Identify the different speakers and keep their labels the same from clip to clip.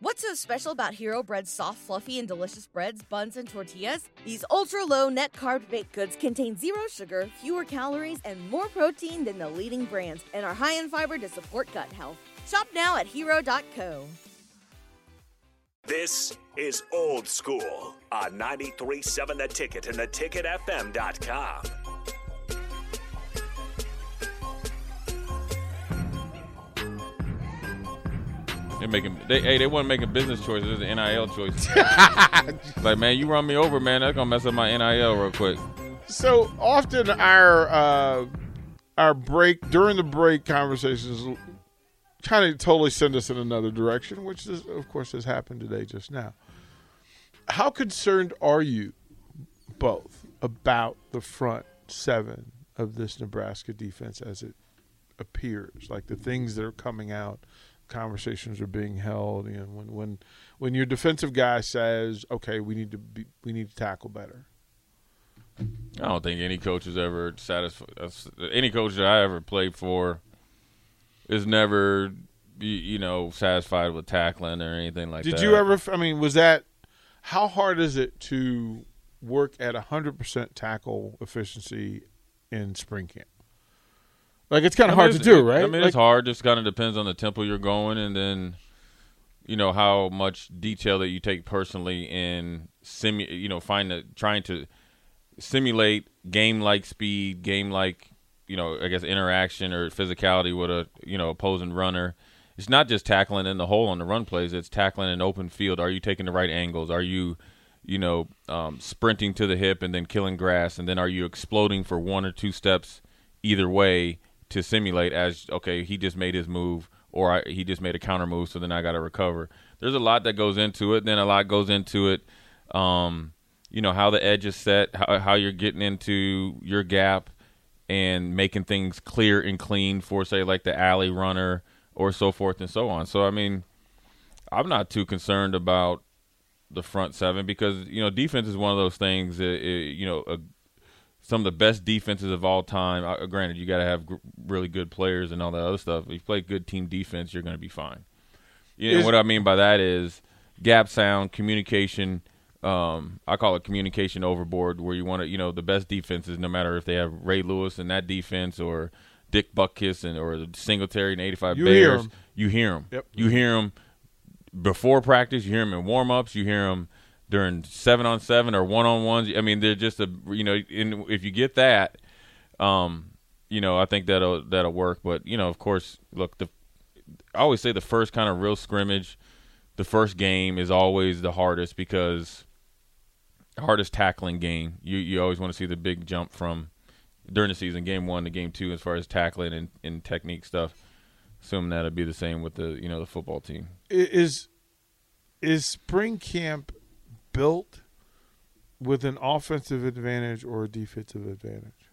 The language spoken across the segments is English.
Speaker 1: What's so special about Hero Bread's soft, fluffy, and delicious breads, buns, and tortillas? These ultra low net carb baked goods contain zero sugar, fewer calories, and more protein than the leading brands, and are high in fiber to support gut health. Shop now at hero.co.
Speaker 2: This is Old School on 93.7 The Ticket and theticketfm.com.
Speaker 3: They're making they hey they wasn't making business choices, it's an NIL choice. like man, you run me over, man, that's gonna mess up my NIL real quick.
Speaker 4: So often our uh, our break during the break conversations kind of totally send us in another direction, which is, of course has happened today just now. How concerned are you both about the front seven of this Nebraska defense as it appears? Like the things that are coming out, conversations are being held, you know, when when when your defensive guy says, "Okay, we need to be, we need to tackle better."
Speaker 3: I don't think any coach is ever satisfied. Any coach that I ever played for is never, you, you know, satisfied with tackling or anything like
Speaker 4: Did
Speaker 3: that.
Speaker 4: Did you ever? I mean, was that how hard is it to work at hundred percent tackle efficiency in spring camp? Like it's kind
Speaker 3: I
Speaker 4: of
Speaker 3: mean,
Speaker 4: hard to do, right?
Speaker 3: I mean,
Speaker 4: Like-
Speaker 3: it's hard. Just kind of depends on the tempo you're going, and then you know how much detail that you take personally in simu. You know, find the trying to simulate game-like speed, game-like you know, I guess interaction or physicality with a you know opposing runner. It's not just tackling in the hole on the run plays. It's tackling in open field. Are you taking the right angles? Are you you know, um, sprinting to the hip and then killing grass, and then are you exploding for one or two steps either way to simulate as okay, he just made his move or I, he just made a counter move, so then I got to recover. There's a lot that goes into it. Then a lot goes into it. Um, you know how the edge is set, how, how you're getting into your gap, and making things clear and clean for say like the alley runner or so forth and so on. So I mean, I'm not too concerned about the front seven because you know defense is one of those things. That, you know, a, some of the best defenses of all time. Uh, granted, you got to have gr- really good players and all that other stuff. If you play good team defense, you're going to be fine. You know
Speaker 4: Is-
Speaker 3: what I mean by that is gap sound, communication. Um, I call it communication overboard, where you want to, you know, the best defenses, no matter if they have Ray Lewis in that defense or Dick Butkus and or Singletary and 85
Speaker 4: You hear
Speaker 3: Bears,
Speaker 4: 'em.
Speaker 3: you hear them.
Speaker 4: Yep.
Speaker 3: You hear them before practice. You hear them in warm ups. You hear them during seven on seven or one on ones. I mean, they're just a you know, in, if you get that, um, you know, I think that'll that'll work. But you know, of course, look, the I always say the first kind of real scrimmage, the first game is always the hardest because hardest tackling game. You you always want to see the big jump from during the season, game one to game two, as far as tackling and, and technique stuff. Assuming that'll be the same with the you know the football team.
Speaker 4: Is is spring camp built with an offensive advantage or a defensive advantage?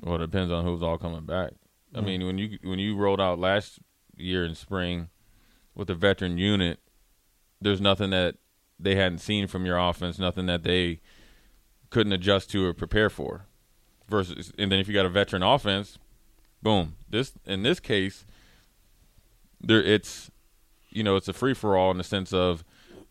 Speaker 3: Well, it depends on who's all coming back. I mean, when you when you rolled out last year in spring with a veteran unit, there's nothing that they hadn't seen from your offense, nothing that they couldn't adjust to or prepare for. Versus, and then if you got a veteran offense, boom. This in this case, there it's you know it's a free for all in the sense of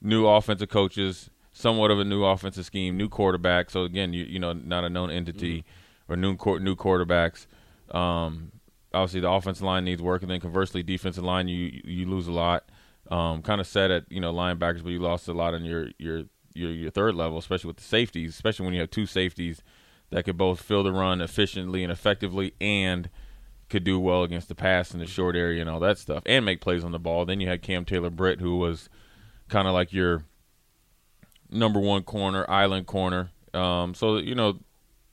Speaker 3: new offensive coaches, somewhat of a new offensive scheme, new quarterback. So again, you you know not a known entity or new quar- new quarterbacks. Um, obviously, the offensive line needs work, and then conversely, defensive line you you lose a lot. Um, kind of set at you know linebackers, but you lost a lot on your your your your third level, especially with the safeties, especially when you have two safeties that could both fill the run efficiently and effectively and could do well against the pass in the short area and all that stuff and make plays on the ball. Then you had Cam Taylor Britt, who was kind of like your number one corner, island corner. Um, so you know,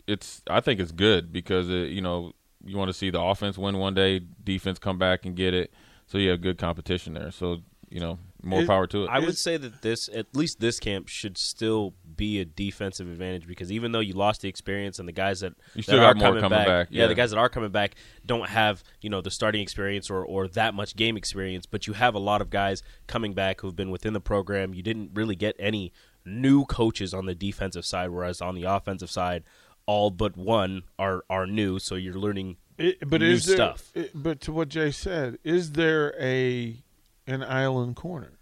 Speaker 3: it's I think it's good because it, you know you want to see the offense win one day, defense come back and get it. So you have good competition there. So you know more
Speaker 4: It-
Speaker 3: power to it.
Speaker 5: I would say that this, at least this camp, should still be a defensive advantage because even though you lost the experience and the guys that,
Speaker 3: You
Speaker 5: that
Speaker 3: still
Speaker 5: are
Speaker 3: got more
Speaker 5: coming,
Speaker 3: coming back,
Speaker 5: yeah.
Speaker 3: yeah.
Speaker 5: the guys that are coming back don't have you know the starting experience or or that much game experience, but you have a lot of guys coming back who've been within the program. You didn't really get any new coaches on the defensive side, whereas on the offensive side, all but one are are new. So you're learning
Speaker 4: It, but
Speaker 5: new
Speaker 4: is there,
Speaker 5: stuff.
Speaker 4: it- but to what Jay said, is there a an island corner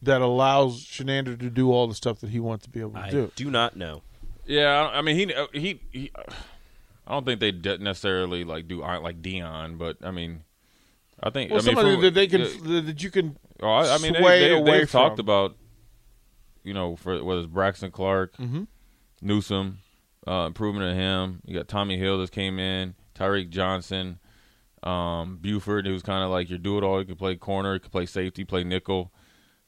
Speaker 4: that allows Shenander to do all the stuff that he wants to be able to
Speaker 5: I
Speaker 4: do?
Speaker 5: I do not know.
Speaker 3: Yeah, I I mean he uh, he he. I don't think they necessarily like do like Deion, but I mean, I think
Speaker 4: Well,
Speaker 3: I mean,
Speaker 4: somebody
Speaker 3: for-
Speaker 4: that they can
Speaker 3: yeah,
Speaker 4: that you can.
Speaker 3: oh, I, I mean, they,
Speaker 4: sway
Speaker 3: they,
Speaker 4: away
Speaker 3: they've talked about, you know, for whether it's Braxton Clark,
Speaker 4: Mhm.
Speaker 3: Newsome, uh, improvement of him. You got Tommi Hill that came in, Tyreke Johnson, um, Buford, who's kind of like your do it all. You can play corner, you can play safety, play nickel.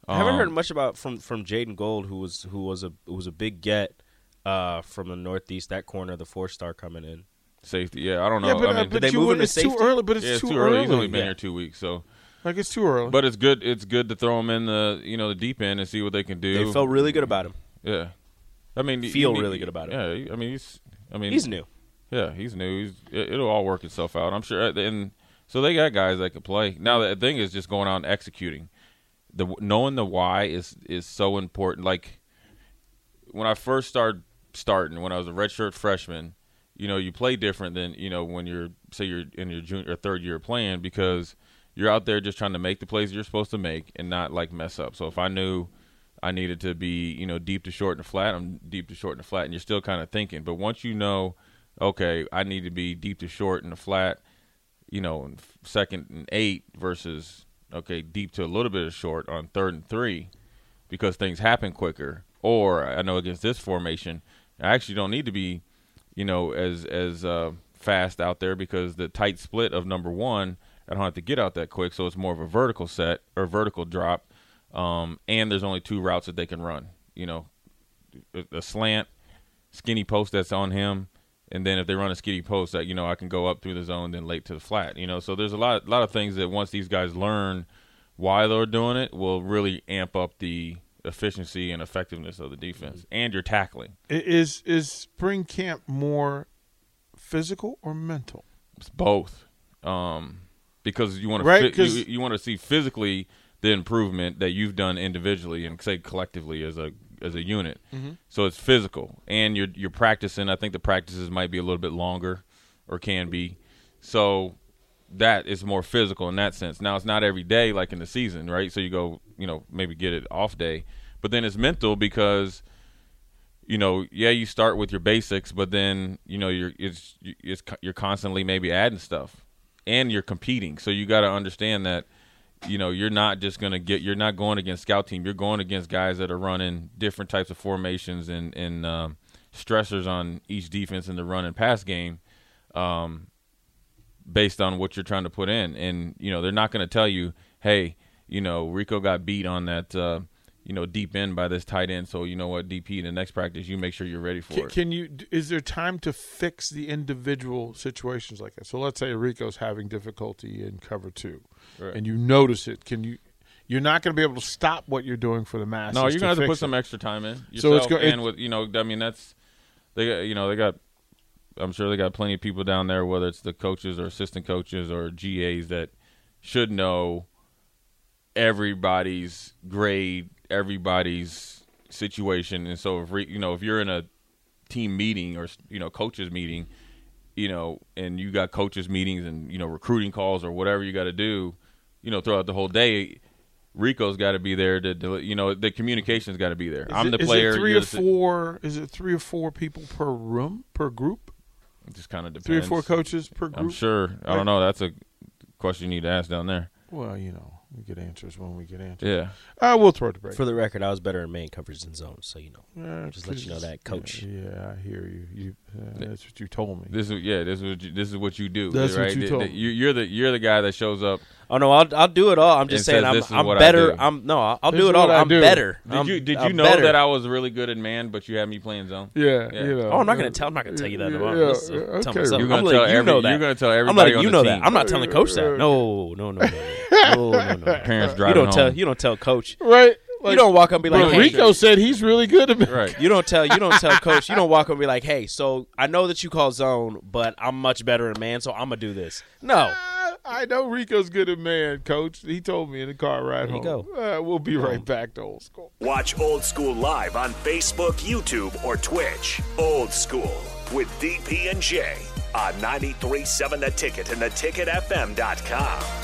Speaker 5: I haven't
Speaker 3: Um,
Speaker 5: heard much about from from Jaden Gold, who was who was a who was a big get uh, from the Northeast. That corner, the four star coming in.
Speaker 3: safety. Yeah, I don't know.
Speaker 4: Yeah, but,
Speaker 3: I
Speaker 4: uh,
Speaker 3: mean,
Speaker 4: but
Speaker 5: they
Speaker 4: you
Speaker 5: move him to
Speaker 4: it's too early. But it's,
Speaker 3: yeah, it's
Speaker 4: too,
Speaker 3: too early. He's only been
Speaker 5: Yeah.
Speaker 3: here two weeks, so.
Speaker 4: Like it's too early.
Speaker 3: But it's good. It's good to throw them in the you know the deep end and see what they can do.
Speaker 5: They felt really good about him.
Speaker 3: yeah. I mean,
Speaker 5: Feel
Speaker 3: need-
Speaker 5: really good about it.
Speaker 3: Yeah, I mean he's. I mean
Speaker 5: He's new.
Speaker 3: Yeah, he's new. He's, it, it'll all work itself out. I'm sure. And so they got guys that can play. Now the thing is just going out and executing. The knowing the why is is so important. Like when I first started starting, when I was a redshirt freshman, you know, you play different than you know when you're say you're in your junior or third year playing because you're out there just trying to make the plays you're supposed to make and not like mess up. So if I knew I needed to be, you know, deep to short and flat, I'm deep to short and flat, and you're still kind of thinking. But once you know, okay, I need to be deep to short and flat, you know, second and eight versus okay, deep to a little bit of short on third and three, because things happen quicker. Or I know against this formation, I actually don't need to be, you know, as as uh, fast out there because the tight split of number one, I don't have to get out that quick, so it's more of a vertical set or vertical drop. Um, and there's only two routes that they can run. You know, a, a slant, skinny post that's on him, and then if they run a skinny post, that you know I can go up through the zone, then late to the flat. You know, so there's a lot, lot of things that once these guys learn why they're doing it, will really amp up the efficiency and effectiveness of the defense and your tackling.
Speaker 4: Is is spring camp more physical or mental?
Speaker 3: It's both, um, because you want
Speaker 4: Right,
Speaker 3: to
Speaker 4: 'cause-
Speaker 3: you, you want to see physically the improvement that you've done individually and say collectively as a as a unit.
Speaker 4: Mm-hmm.
Speaker 3: So it's physical, and you're you're practicing. I think the practices might be a little bit longer, or can be. So that is more physical in that sense. Now it's not every day like in the season, right? So you go, you know, maybe get it off day, but then it's mental because you know, yeah, you start with your basics, but then you know you're it's it's you're constantly maybe adding stuff, and you're competing. So you got to understand that you know you're not just gonna get you're not going against scout team. You're going against guys that are running different types of formations and and um, stressors on each defense in the run and pass game. Um, based on what you're trying to put in. And, you know, they're not going to tell you, hey, you know, Rico got beat on that, uh, you know, deep end by this tight end. So, you know what, DP, the next practice, you make sure you're ready for
Speaker 4: Can,
Speaker 3: it.
Speaker 4: can you? Is there time to fix the individual situations like that? So let's say Rico's having difficulty in cover two,
Speaker 3: Right.
Speaker 4: and you notice it. Can you? You're not going to be able to stop what you're doing for the mass.
Speaker 3: no, you're gonna have to put
Speaker 4: it.
Speaker 3: some extra time in.
Speaker 4: So it's go-
Speaker 3: and with you know, I mean that's they got you know they got. I'm sure they got plenty of people down there, whether it's the coaches or assistant coaches or GAs that should know everybody's grade, everybody's situation, and so if re, you know if you're in a team meeting or you know coaches meeting, you know, and you got coaches meetings and you know recruiting calls or whatever you got to do, you know, throughout the whole day. Rico's got to be there to, do you know, the communication's got to be there.
Speaker 4: Is
Speaker 3: I'm
Speaker 4: it-
Speaker 3: the
Speaker 4: is
Speaker 3: player.
Speaker 4: It three or four? Is it three or four people per room per group?
Speaker 3: It just kind of depends.
Speaker 4: Three or four coaches per group.
Speaker 3: I'm sure. I don't know. That's a question you need to ask down there.
Speaker 4: Well, you know, we get answers when we get answers.
Speaker 3: Yeah.
Speaker 4: Uh, we'll throw it to break.
Speaker 5: For the record, I was better in main coverage than zone, so you know.
Speaker 4: Uh,
Speaker 5: Just let you know that, coach.
Speaker 4: Yeah, yeah, I hear you. You, uh, that's what you told me.
Speaker 3: This is yeah. This is what you, this is what you do.
Speaker 4: That's what you
Speaker 3: Th-
Speaker 4: told
Speaker 3: th-
Speaker 4: me.
Speaker 3: you- You're the you're the guy that shows up.
Speaker 5: Oh no, I'll I'll do it all. I'm just saying
Speaker 3: says
Speaker 5: I'm I'm better. I'm no, I'll, I'll do it all.
Speaker 4: I
Speaker 5: I'm
Speaker 4: do.
Speaker 5: better.
Speaker 3: Did
Speaker 5: I'm-
Speaker 3: you did you
Speaker 5: I'm
Speaker 3: know
Speaker 5: better.
Speaker 3: that I was really good in man, but you had me playing zone?
Speaker 4: Yeah,
Speaker 3: Yeah.
Speaker 4: you know.
Speaker 5: Oh, I'm not gonna tell. I'm not gonna tell you that.
Speaker 4: yeah,
Speaker 5: I'm
Speaker 4: yeah,
Speaker 5: just, uh, tell myself.
Speaker 3: You're gonna
Speaker 5: I'm letting
Speaker 3: tell
Speaker 5: you know that.
Speaker 3: you're gonna tell
Speaker 5: I'm
Speaker 3: everybody
Speaker 5: letting you know that. I'm not telling coach
Speaker 4: Uh,
Speaker 5: that. No, no, no, no. no. no, no, no. You don't tell. You don't tell coach.
Speaker 4: right?
Speaker 5: you don't walk up and be like,
Speaker 4: But
Speaker 5: hey,
Speaker 4: Rico said he's really good at me.
Speaker 3: right.
Speaker 5: You don't tell. You don't tell coach. You don't walk up and be like, hey, so I know that you call zone, but I'm much better in man, so I'm gonna do this. No.
Speaker 4: I know Rico's good at man, coach. He told me in the car ride
Speaker 5: There you
Speaker 4: home. Uh, we'll be right back to old school.
Speaker 2: Watch Old School live on Facebook, YouTube, or Twitch. Old School with DP and J on 93.7 The Ticket and theticketfm.com.